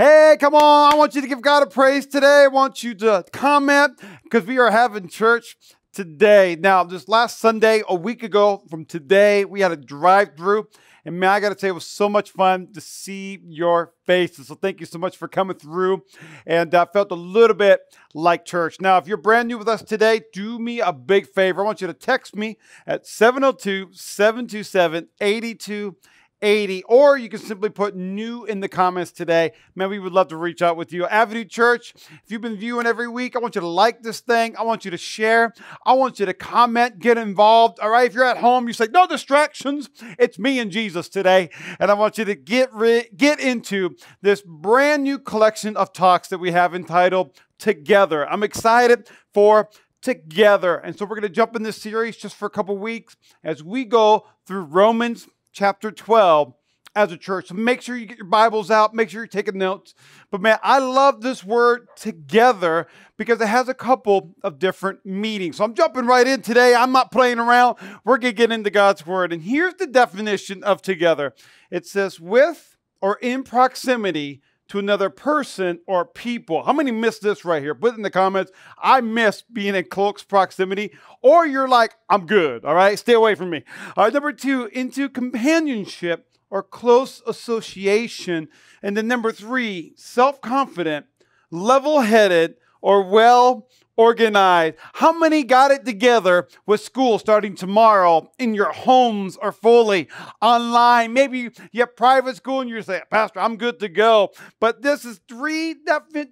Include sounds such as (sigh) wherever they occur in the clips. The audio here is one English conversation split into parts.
Hey, come on. I want you to give God a praise today. I want you to comment because we are having church today. Now, this last Sunday, a week ago from today, we had a drive through. And man, I got to say, it was so much fun to see your faces. So thank you so much for coming through. And I uh, felt a little bit like church. Now, if you're brand new with us today, do me a big favor. I want you to text me at 702 727 82 80, or you can simply put new in the comments today. Man, we would love to reach out with you. Avenue Church, if you've been viewing every week, I want you to like this thing. I want you to share. I want you to comment, get involved. All right, if you're at home, you say, no distractions. It's me and Jesus today. And I want you to get, ri- get into this brand new collection of talks that we have entitled Together. I'm excited for together. And so we're going to jump in this series just for a couple weeks as we go through Romans chapter 12 as a church. So make sure you get your Bibles out, make sure you're taking notes. But man, I love this word together because it has a couple of different meanings. So I'm jumping right in today. I'm not playing around. We're going to get into God's word. And here's the definition of together it says, with or in proximity to another person or people. How many miss this right here? Put in the comments. I miss being in close proximity. Or you're like, I'm good. All right, stay away from me. All right, number two, into companionship or close association. And then number three, self confident, level headed, or well organized. How many got it together with school starting tomorrow in your homes or fully online? Maybe you have private school and you're saying, Pastor, I'm good to go. But this is three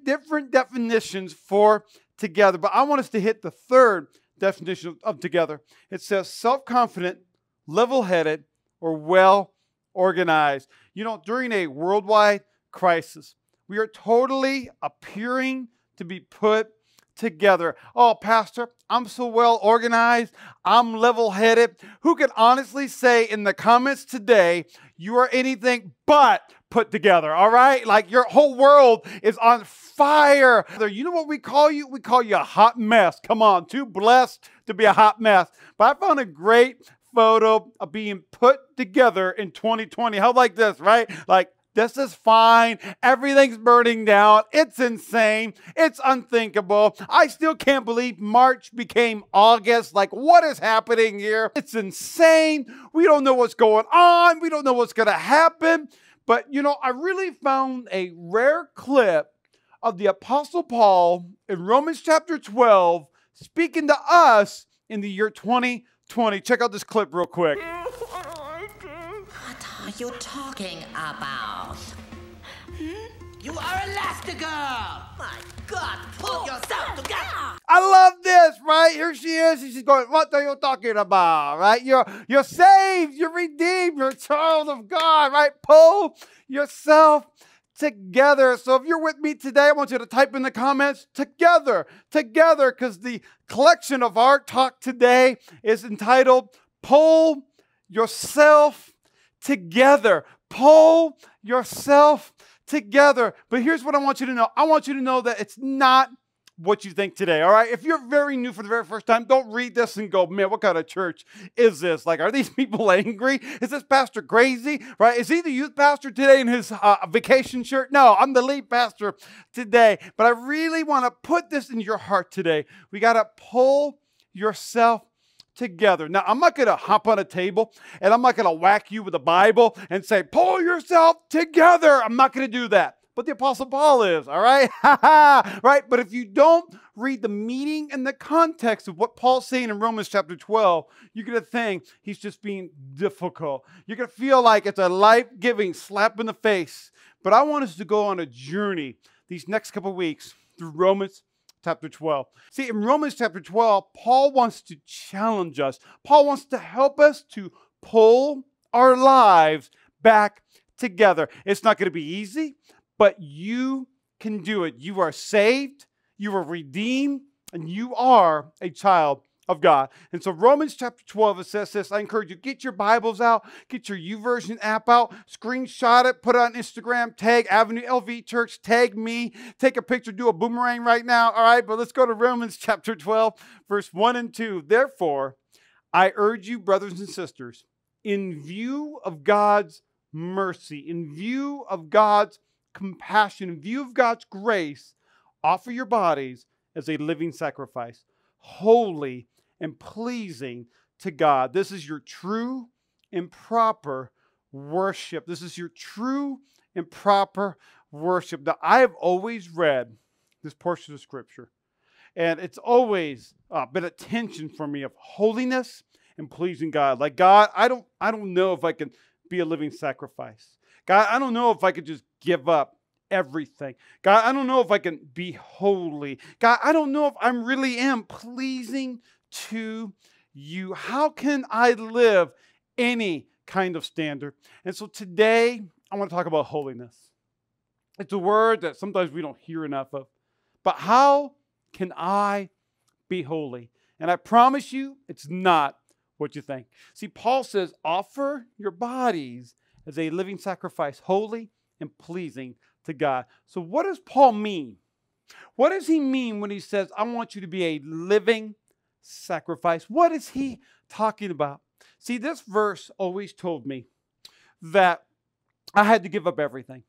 different definitions for together. But I want us to hit the third definition of together. It says self confident, level headed, or well organized. You know, during a worldwide crisis, we are totally appearing to be put together. Oh, Pastor, I'm so well organized. I'm level headed. Who can honestly say in the comments today, you are anything but put together? All right? Like your whole world is on fire. You know what we call you? We call you a hot mess. Come on, too blessed to be a hot mess. But I found a great photo of being put together in 2020. How like this, right? Like this is fine. Everything's burning down. It's insane. It's unthinkable. I still can't believe March became August. Like, what is happening here? It's insane. We don't know what's going on. We don't know what's going to happen. But, you know, I really found a rare clip of the Apostle Paul in Romans chapter 12 speaking to us in the year 2020. Check out this clip real quick you talking about? Hmm? You are Elastigirl! My God, pull yourself together! I love this, right? Here she is. and She's going, What are you talking about? Right? You're you're saved, you're redeemed, you're a child of God, right? Pull yourself together. So if you're with me today, I want you to type in the comments together, together, because the collection of our talk today is entitled Pull Yourself together. Pull yourself together. But here's what I want you to know I want you to know that it's not what you think today, all right? If you're very new for the very first time, don't read this and go, man, what kind of church is this? Like, are these (laughs) people angry? Is this pastor crazy, right? Is he the youth pastor today in his uh, vacation shirt? No, I'm the lead pastor today. But I really want to put this in your heart today. We got to pull yourself together. Now, I'm not going to hop on a table and I'm not going to whack you with a Bible and say, pull yourself together. I'm not going to do that. But the Apostle Paul is, all right? (laughs) right? But if you don't read the meaning and the context of what Paul's saying in Romans chapter 12, you're going to think he's just being difficult. You're going to feel like it's a life giving slap in the face. But I want us to go on a journey these next couple weeks through Romans chapter 12. See, in Romans chapter 12, Paul wants to challenge us. Paul wants to help us to pull our lives back together. It's not going to be easy, but you can do it. You are saved, you are redeemed, and you are a child of God. And so Romans chapter 12, it says this. I encourage you, get your Bibles out, get your YouVersion app out, screenshot it, put it on Instagram, tag Avenue LV Church, tag me, take a picture, do a boomerang right now. All right, but let's go to Romans (laughs) chapter 12, verse 1 and 2. Therefore, I urge you, brothers and sisters, in view of God's mercy, in view of God's compassion, in view of God's grace, offer your bodies as a living sacrifice, holy and pleasing to God. This is your true and proper worship. This is your true and proper worship. Now, I have always read this portion of scripture, and it's always uh, been a tension for me of holiness and pleasing God. Like God, I don't, I don't know if I can be a living sacrifice. God, I don't know if I could just give up everything. God, I don't know if I can be holy. God, I don't know if I really am pleasing to you. How can I live any kind of standard? And so today, I want to talk about holiness. It's a word that sometimes we don't hear enough of. But how can I be holy? And I promise you, it's not what you think. See, Paul says, offer your bodies as a living sacrifice, holy and pleasing to God. So, what does Paul mean? What does he mean when he says, I want you to be a living sacrifice? What is he talking about? See, this verse always told me that I had to give up everything.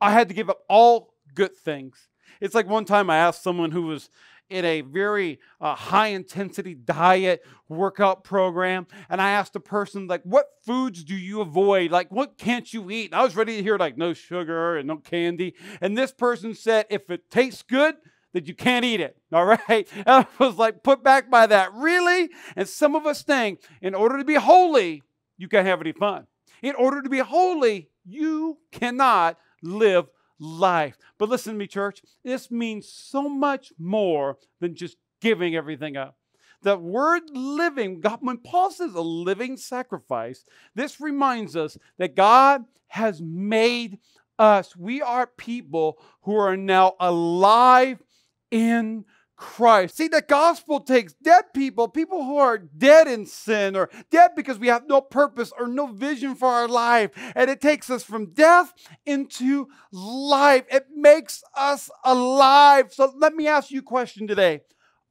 I had to give up all good things. It's like one time I asked someone who was in a very uh, high intensity diet workout program and i asked the person like what foods do you avoid like what can't you eat and i was ready to hear like no sugar and no candy and this person said if it tastes good that you can't eat it all (laughs) right i was like put back by that really and some of us think in order to be holy you can't have any fun in order to be holy you cannot live life. But listen to me, church, this means so much more than just giving everything up. The word living, God, when Paul says a living sacrifice, this reminds us that God has made us. We are people who are now alive in Christ. See, the gospel takes dead people, people who are dead in sin or dead because we have no purpose or no vision for our life, and it takes us from death into life. It makes us alive. So let me ask you a question today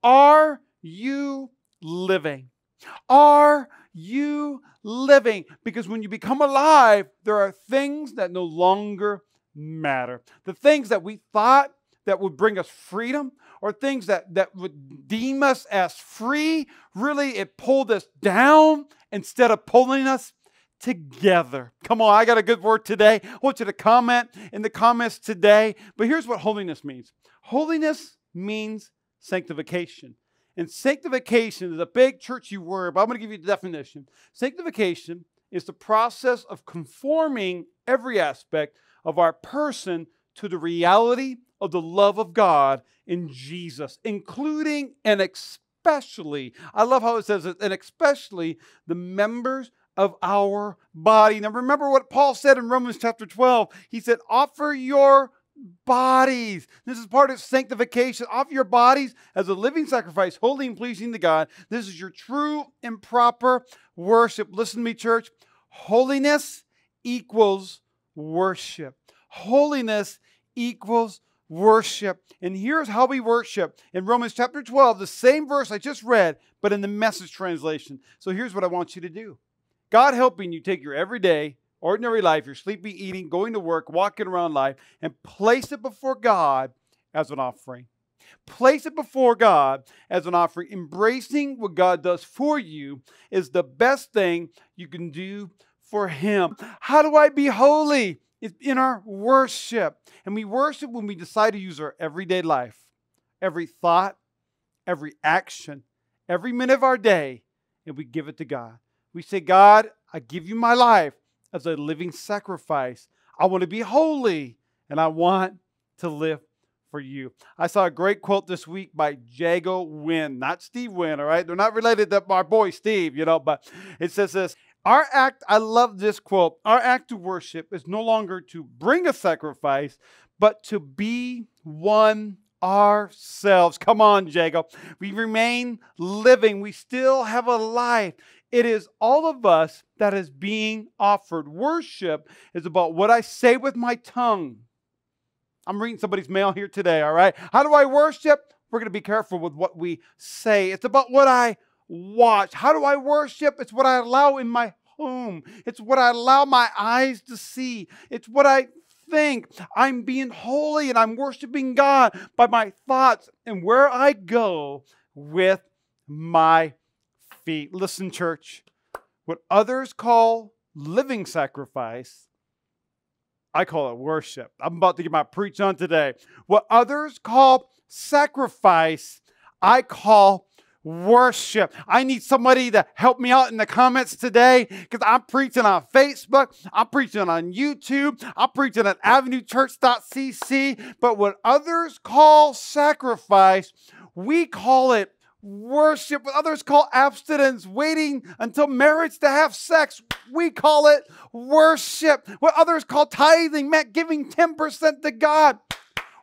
Are you living? Are you living? Because when you become alive, there are things that no longer matter. The things that we thought that would bring us freedom or things that, that would deem us as free, really it pulled us down instead of pulling us together. Come on, I got a good word today. I want you to comment in the comments today. But here's what holiness means holiness means sanctification. And sanctification is a big churchy word, but I'm going to give you the definition. Sanctification is the process of conforming every aspect of our person to the reality of the love of God in Jesus, including and especially, I love how it says it, and especially the members of our body. Now, remember what Paul said in Romans chapter 12. He said, Offer your bodies. This is part of sanctification. Offer your bodies as a living sacrifice, holy and pleasing to God. This is your true and proper worship. Listen to me, church. Holiness equals worship. Holiness equals worship. And here's how we worship in Romans chapter 12, the same verse I just read, but in the message translation. So here's what I want you to do God helping you take your everyday, ordinary life, your sleeping, eating, going to work, walking around life, and place it before God as an offering. Place it before God as an offering. Embracing what God does for you is the best thing you can do for Him. How do I be holy? Is in our worship. And we worship when we decide to use our everyday life, every thought, every action, every minute of our day, and we give it to God. We say, God, I give you my life as a living sacrifice. I want to be holy and I want to live for you. I saw a great quote this week by Jago Wynne, not Steve Wynn, all right? They're not related to our boy Steve, you know, but it says this our act, I love this quote, our act of worship is no longer to bring a sacrifice, but to be one ourselves. Come on, Jacob. We remain living, we still have a life. It is all of us that is being offered. Worship is about what I say with my tongue. I'm reading somebody's mail here today, all right? How do I worship? We're going to be careful with what we say. It's about what I watch. How do I worship? It's what I allow in my home. It's what I allow my eyes to see. It's what I think, I'm being holy and I'm worshiping God by my thoughts and where I go with my feet. Listen, church, what others call living sacrifice, I call it worship. I'm about to get my preach on today. What others call sacrifice, I call worship. I need somebody to help me out in the comments today because I'm preaching on Facebook, I'm preaching on YouTube, I'm preaching at avenuechurch.cc. But what others call sacrifice, we call it worship. What others call abstinence, waiting until marriage to have sex, we call it worship. What others call tithing, meant giving 10% to God,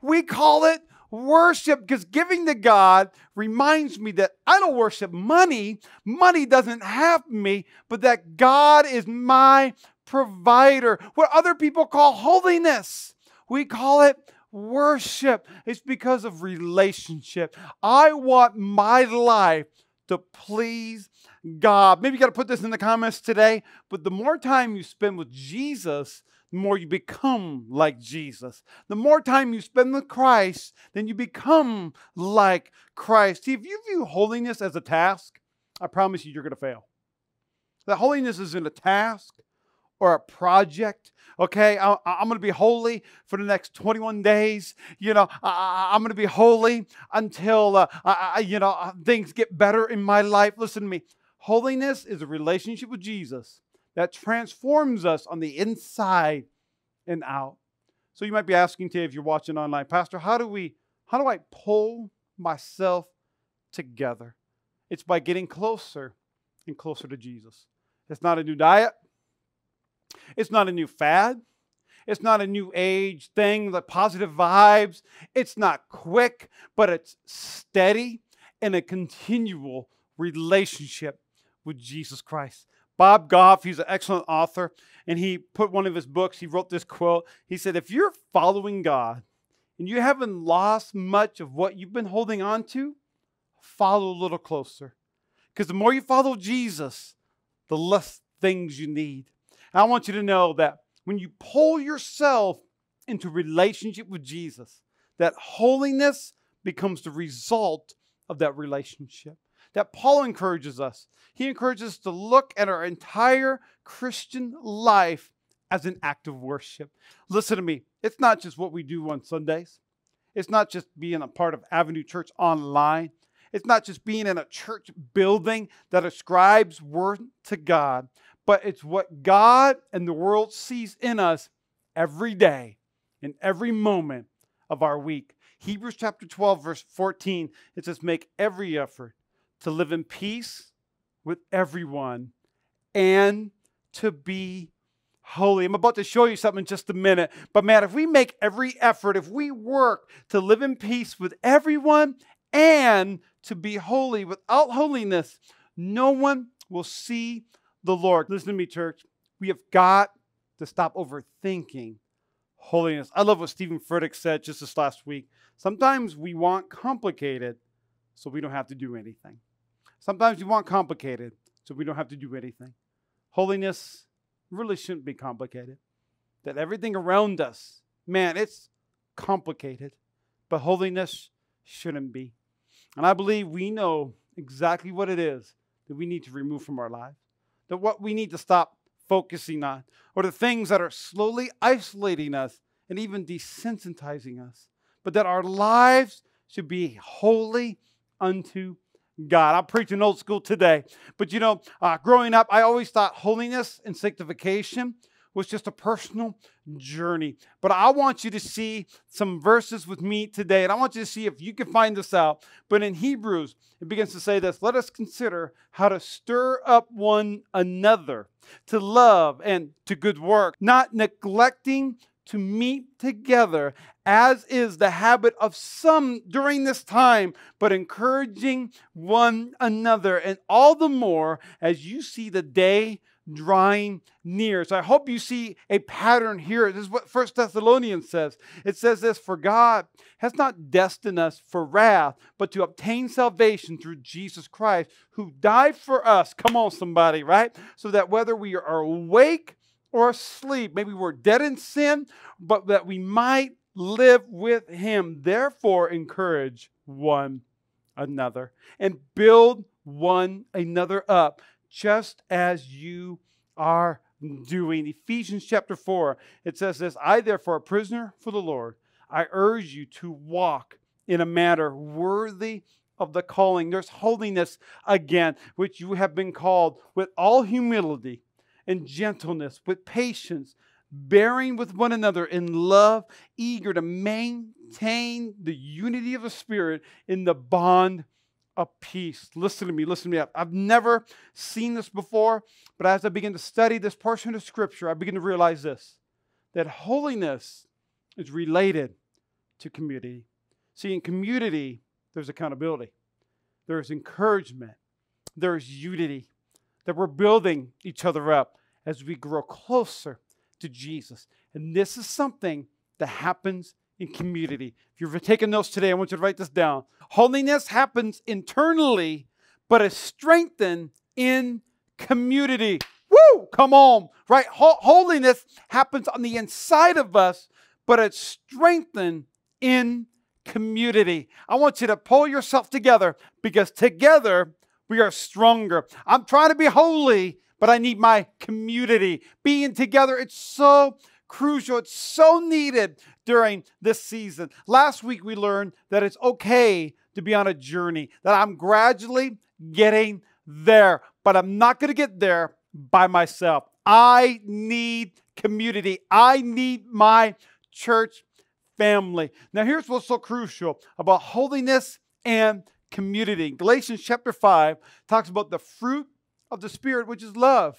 we call it worship because giving to God reminds me that I don't worship money. Money doesn't have me, but that God is my provider. What other people call holiness, we call it worship. It's because of relationship. I want my life to please God. Maybe you got to put this in the comments today, but the more time you spend with Jesus, the more you become like Jesus. The more time you spend with Christ, then you become like Christ. See, if you view holiness as a task, I promise you, you're going to fail. That holiness isn't a task or a project. Okay, I, am going to be holy for the next 21 days. You know, I, am going to be holy until uh, I, you know uh, things get better in my life. Listen to me. Holiness is a relationship with Jesus that transforms us on the inside and out. So you might be asking today if you're watching online, Pastor, how do we how do I pull myself together? It's by getting closer and closer to Jesus. It's not a new diet. It's not a new fad. It's not a new age thing, the positive vibes. It's not quick, but it's steady and a continual relationship with Jesus Christ. Bob Goff, he's an excellent author, and he put one of his books, he wrote this quote. He said, If you're following God and you haven't lost much of what you've been holding on to, follow a little closer. Because the more you follow Jesus, the less things you need. And I want you to know that when you pull yourself into relationship with Jesus, that holiness becomes the result of that relationship that Paul encourages us. He encourages us to look at our entire Christian life as an act of worship. Listen to me, it's not just what we do on Sundays, it's not just being a part of Avenue Church online. It's not just being in a church building that ascribes worth to God, but it's what God and the world sees in us every day, in every moment of our week. Hebrews chapter 12, verse 14, it says, Make every effort to live in peace with everyone and to be holy. I'm about to show you something in just a minute. But man, if we make every effort, if we work to live in peace with everyone and to be holy, without holiness, no one will see the Lord. Listen to me, church. We have got to stop overthinking holiness. I love what Steven Furtick said just this last week. Sometimes we want complicated so we don't have to do anything. Sometimes you want complicated, so we don't have to do anything. Holiness really shouldn't be complicated. That everything around us, man, it's complicated, but holiness shouldn't be. And I believe we know exactly what it is that we need to remove from our lives, that what we need to stop focusing on, or the things that are slowly isolating us and even desensitizing us, but that our lives should be holy unto God. I'm preaching old school today. But you know, uh, growing up, I always thought holiness and sanctification was just a personal journey. But I want you to see some verses with me today, and I want you to see if you can find this out. But in Hebrews, it begins to say this Let us consider how to stir up one another to love and to good work, not neglecting to meet together, as is the habit of some during this time, but encouraging one another, and all the more as you see the day drawing near. So I hope you see a pattern here. This is what First Thessalonians says. It says this For God has not destined us for wrath, but to obtain salvation through Jesus Christ, who died for us. Come on, somebody, right? So that whether we are awake or asleep. Maybe we're dead in sin, but that we might live with him. Therefore, encourage one another and build one another up, just as you are doing. Ephesians chapter 4, it says this I, therefore, a prisoner for the Lord, I urge you to walk in a manner worthy of the calling. There's holiness again, which you have been called with all humility and gentleness, with patience, bearing with one another in love, eager to maintain the unity of the Spirit in the bond of peace. Listen to me, listen to me. I've never seen this before, but as I begin to study this portion of Scripture, I begin to realize this that holiness is related to community. See, in community, there's accountability, there's encouragement, there's unity, that we're building each other up as we grow closer to Jesus. And this is something that happens in community. If you're taking notes today, I want you to write this down. Holiness happens internally, but is strengthened in community. Woo! Come on, right? Holiness happens on the inside of us, but it's strengthened in community. I want you to pull yourself together because together we are stronger. I'm trying to be holy, but I need my community. Being together, it's so crucial. It's so needed during this season. Last week, we learned that it's okay to be on a journey, that I'm gradually getting there, but I'm not going to get there by myself. I need community, I need my church family. Now, here's what's so crucial about holiness and community. Galatians chapter 5 talks about the fruit of the Spirit, which is love,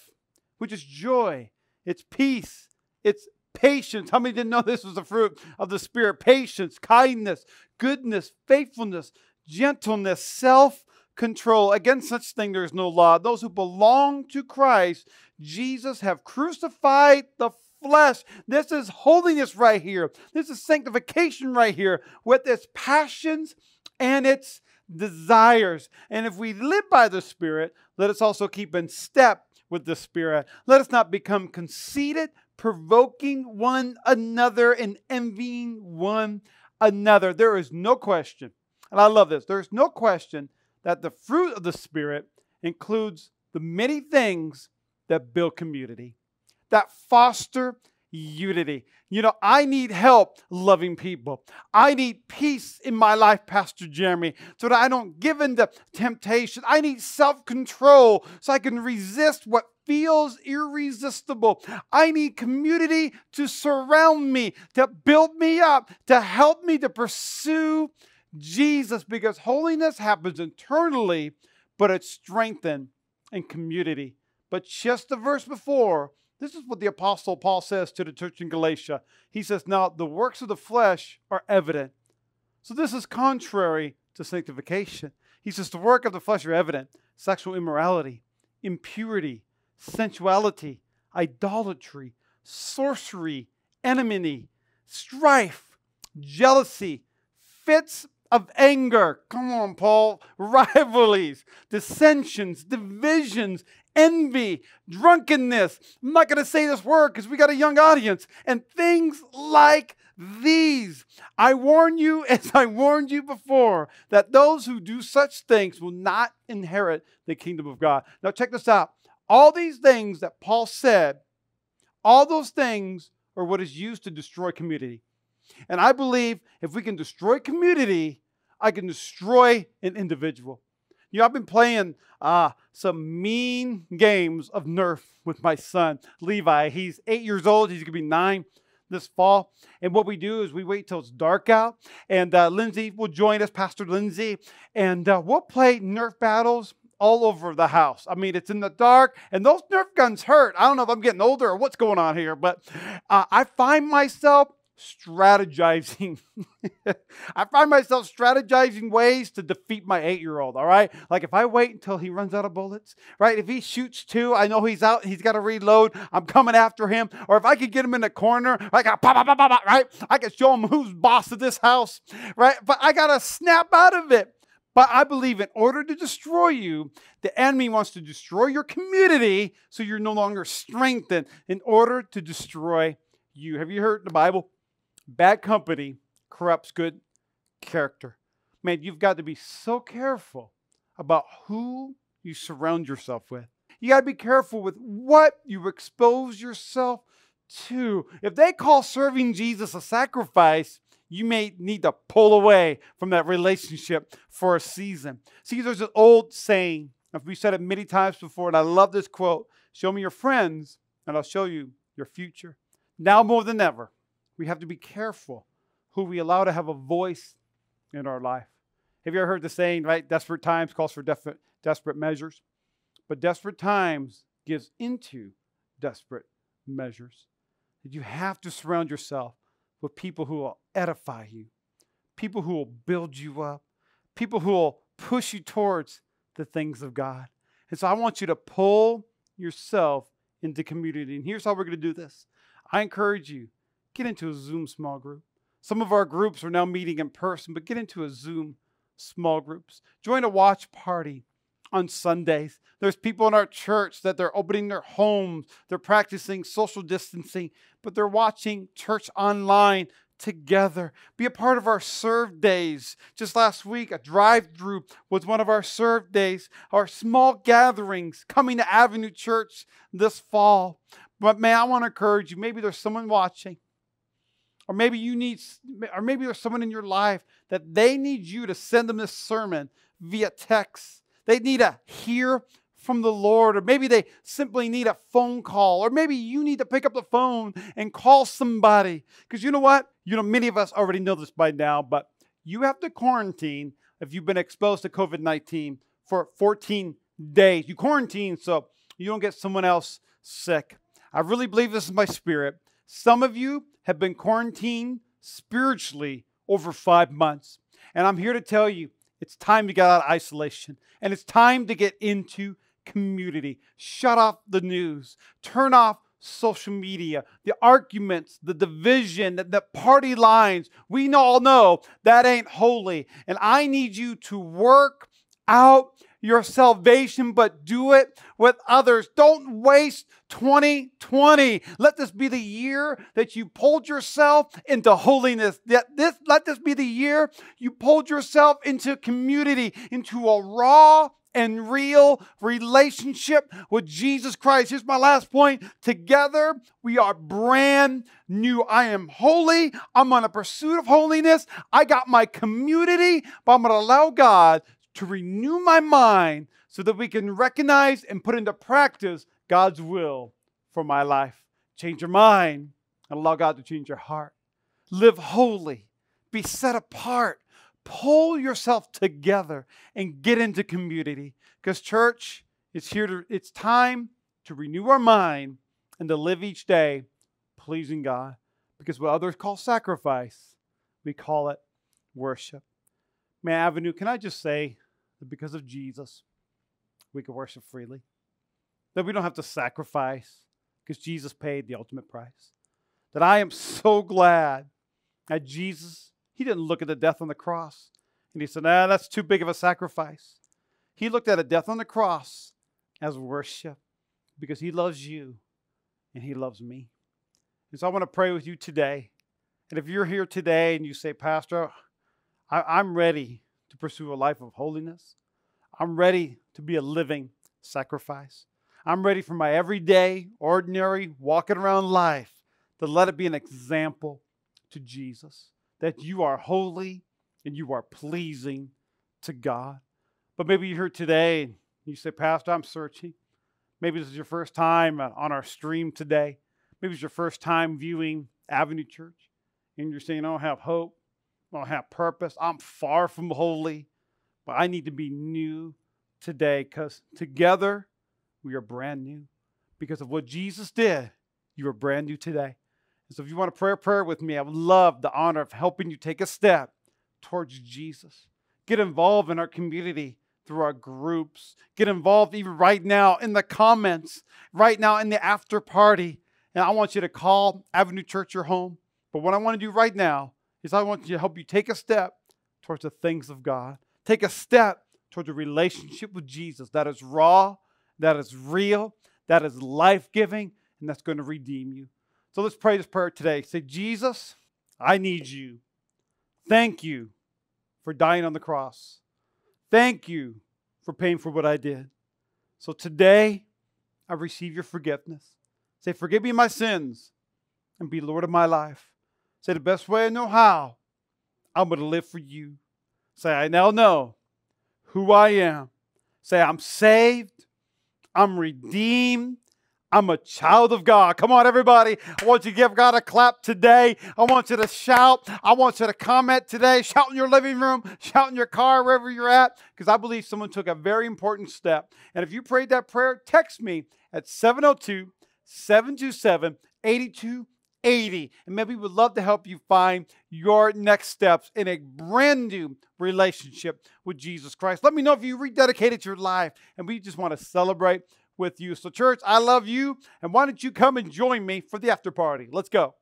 which is joy, it's peace, it's patience. How many didn't know this was the fruit of the Spirit? Patience, kindness, goodness, faithfulness, gentleness, self control. Against such thing there is no law. Those who belong to Christ, Jesus, have crucified the flesh. This is holiness right here. This is sanctification right here with its passions and its desires. And if we live by the Spirit, let us also keep in step with the Spirit. Let us not become conceited, provoking one another, and envying one another. There is no question, and I love this, there is no question that the fruit of the Spirit includes the many things that build community, that foster unity. You know, I need help loving people. I need peace in my life, Pastor Jeremy, so that I don't give in to temptation. I need self control so I can resist what feels irresistible. I need community to surround me, to build me up, to help me to pursue Jesus because holiness happens internally, but it's strengthened in community. But just the verse before, this is what the Apostle Paul says to the church in Galatia. He says, Now the works of the flesh are evident. So this is contrary to sanctification. He says, The work of the flesh are evident sexual immorality, impurity, sensuality, idolatry, sorcery, enmity, strife, jealousy, fits of anger. Come on, Paul. (laughs) Rivalries, dissensions, divisions, envy, drunkenness. I'm not going to say this word because we got a young audience, and things like these. I warn you, (laughs) as I warned you before, that those who do such things will not inherit the kingdom of God. Now, check this out. All these things that Paul said, all those things are what is used to destroy community. And I believe if we can destroy community, I can destroy an individual. You know, I've been playing uh, some mean games of Nerf with my son, Levi. He's eight years old. He's going to be nine this fall. And what we do is we wait till it's dark out, and uh, Lindsay will join us, Pastor Lindsay, and uh, we'll play Nerf battles all over the house. I mean, it's in the dark, and those Nerf guns hurt. I don't know if I'm getting older or what's going on here, but uh, I find myself strategizing. (laughs) I find myself strategizing ways to defeat my eight year old, all right? Like if I wait until he runs out of bullets, right? If he shoots two, I know he's out, he's got to reload. I'm coming after him. Or if I could get him in the corner, I got pop, pop, pop, pop, right? I can show him who's boss of this house, right? But I got to snap out of it. But I believe in order to destroy you, the enemy wants to destroy your community so you're no longer strengthened in order to destroy you. Have you heard the Bible? Bad company corrupts good character. Man, you've got to be so careful about who you surround yourself with. You got to be careful with what you expose yourself to. If they call serving Jesus a sacrifice, you may need to pull away from that relationship for a season. See, there's an old saying, we've said it many times before, and I love this quote Show me your friends, and I'll show you your future. Now more than ever, we have to be careful who we allow to have a voice in our life. Have you ever heard the saying, right? Desperate times calls for def- desperate measures, but desperate times gives into desperate measures. You have to surround yourself with people who will edify you, people who will build you up, people who will push you towards the things of God. And so I want you to pull yourself into community. And here's how we're going to do this I encourage you get into a Zoom small group. Some of our groups are now meeting in person, but get into a Zoom small groups. Join a watch party on Sundays. There's people in our church that they're opening their homes, they're practicing social distancing, but they're watching church online together. Be a part of our serve days. Just last week, a drive through was one of our serve days, our small gatherings coming to Avenue Church this fall. But man, I want to encourage you. Maybe there's someone watching, or maybe you need, or maybe there's someone in your life that they need you to send them this sermon via text. They need to hear from the Lord, or maybe they simply need a phone call, or maybe you need to pick up the phone and call somebody. Because you know what? You know, many of us already know this by now, but you have to quarantine if you've been exposed to COVID 19 for 14 days. You quarantine so you don't get someone else sick. I really believe this is my spirit. Some of you have been quarantined spiritually over five months. And I'm here to tell you it's time to get out of isolation and it's time to get into community. Shut off the news. Turn off social media, the arguments, the division, the, the, party lines. We all know that ain't holy. And I need you to work out your salvation, but do it with others. Don't waste 2020. Let this be the year that you pulled yourself into holiness. That this, let this be the year you pulled yourself into community, into a raw and real relationship with Jesus Christ. Here's my last point. Together, we are brand new. I am holy. I'm on a pursuit of holiness. I got my community, but I'm going to allow God to renew my mind so that we can recognize and put into practice God's will for my life. Change your mind and allow God to change your heart. Live holy. Be set apart pull yourself together and get into community. Because, church, it's here to, it's time to renew our mind and to live each day pleasing God. Because what others call sacrifice, we call it worship. May Avenue, can I just say that because of Jesus, we can worship freely? That we don't have to sacrifice because Jesus paid the ultimate price. That I am so glad that Jesus he didn't look at the death on the cross and he said, nah, that's too big of a sacrifice. He looked at a death on the cross as worship because he loves you and he loves me. And so I want to pray with you today. And if you're here today and you say, Pastor, I, am ready to pursue a life of holiness, I'm ready to be a living sacrifice. I'm ready for my everyday, ordinary, walking around life to let it be an example to Jesus that you are holy and you are pleasing to God. But maybe you're here today and you say, Pastor, I'm searching. Maybe this is your first time uh, on our stream today. Maybe it's your first time viewing Avenue Church. And you're saying, I don't have hope. I don't have purpose. I'm far from holy. But I need to be new today because together we are brand new. Because of what Jesus did, you are brand new today. And So if you want to pray a prayer with me, I would love the honor of helping you take a step towards Jesus. Get involved in our community through our groups. Get involved even right now in the comments, right now in the after party. And I want you to call Avenue Church your home. But what I want to do right now is I want to help you take a step towards the things of God. take a step towards a relationship with Jesus that is raw, that is real, that is life giving, and that's going to redeem you. So let's pray this prayer today. Say, Jesus, I need you. Thank you for dying on the cross. Thank you for paying for what I did. So today, I receive your forgiveness. Say, Forgive me my sins and be Lord of my life. Say, The best way I know how, I'm going to live for you. Say, I now know who I am. Say, I'm saved, I'm redeemed, I'm a child of God. Come on, everybody. I want you to give God a clap today. I want you to shout. I want you to comment today. Shout in your living room, shout in your car, wherever you're at, because I believe someone took a very important step. And if you prayed that prayer, text me at 702 727 8280. And maybe we would love to help you find your next steps in a brand new relationship with Jesus Christ. Let me know if you rededicated your life and we just want to celebrate with you. So, church, I love you. And why don't you come and join me for the after party? Let's go.